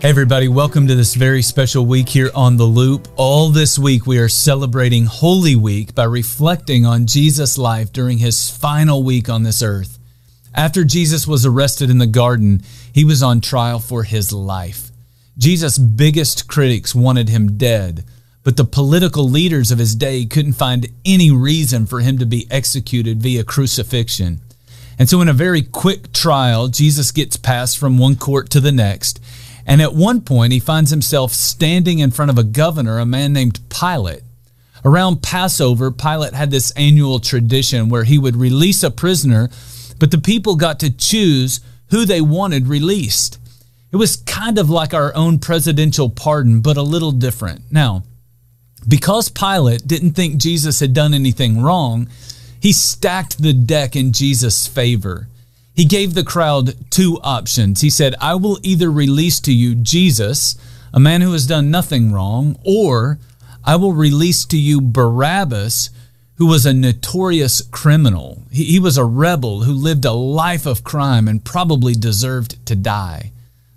Hey everybody, welcome to this very special week here on The Loop. All this week we are celebrating Holy Week by reflecting on Jesus' life during his final week on this earth. After Jesus was arrested in the garden, he was on trial for his life. Jesus' biggest critics wanted him dead, but the political leaders of his day couldn't find any reason for him to be executed via crucifixion. And so, in a very quick trial, Jesus gets passed from one court to the next and at one point, he finds himself standing in front of a governor, a man named Pilate. Around Passover, Pilate had this annual tradition where he would release a prisoner, but the people got to choose who they wanted released. It was kind of like our own presidential pardon, but a little different. Now, because Pilate didn't think Jesus had done anything wrong, he stacked the deck in Jesus' favor. He gave the crowd two options. He said, I will either release to you Jesus, a man who has done nothing wrong, or I will release to you Barabbas, who was a notorious criminal. He, he, was a rebel who lived a life of crime and probably deserved to die.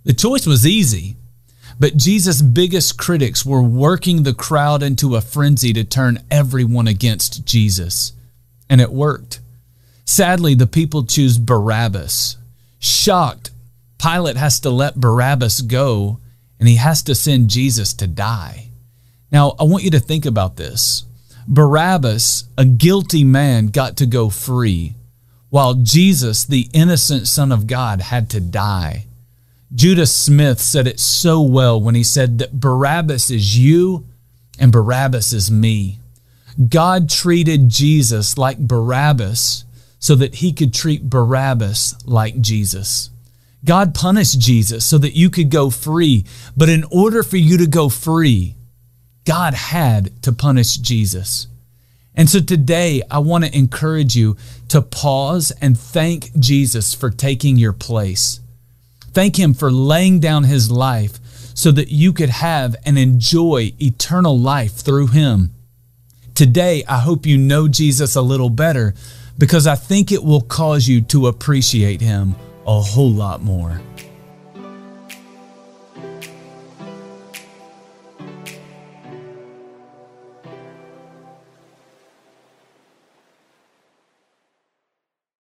The choice was easy, but Jesus' biggest critics were working the crowd into a frenzy to turn everyone against Jesus. And it worked. Sadly, the people choose Barabbas. Shocked, Pilate has to let Barabbas go and he has to send Jesus to die. Now, I want you to think about this. Barabbas, a guilty man, got to go free, while Jesus, the innocent Son of God, had to die. Judah Smith said it so well when he said that Barabbas is you and Barabbas is me. God treated Jesus like Barabbas so that he could treat Barabbas like Jesus. God punished Jesus so that you could go free. But in order for you to go free, God had to punish Jesus. And so today, I want to encourage you to pause and thank Jesus for taking your place. Thank Him for laying down His life so that you could have and enjoy eternal life through Him. Today, I hope you know Jesus a little better because I think it will cause you to appreciate Him a whole lot more.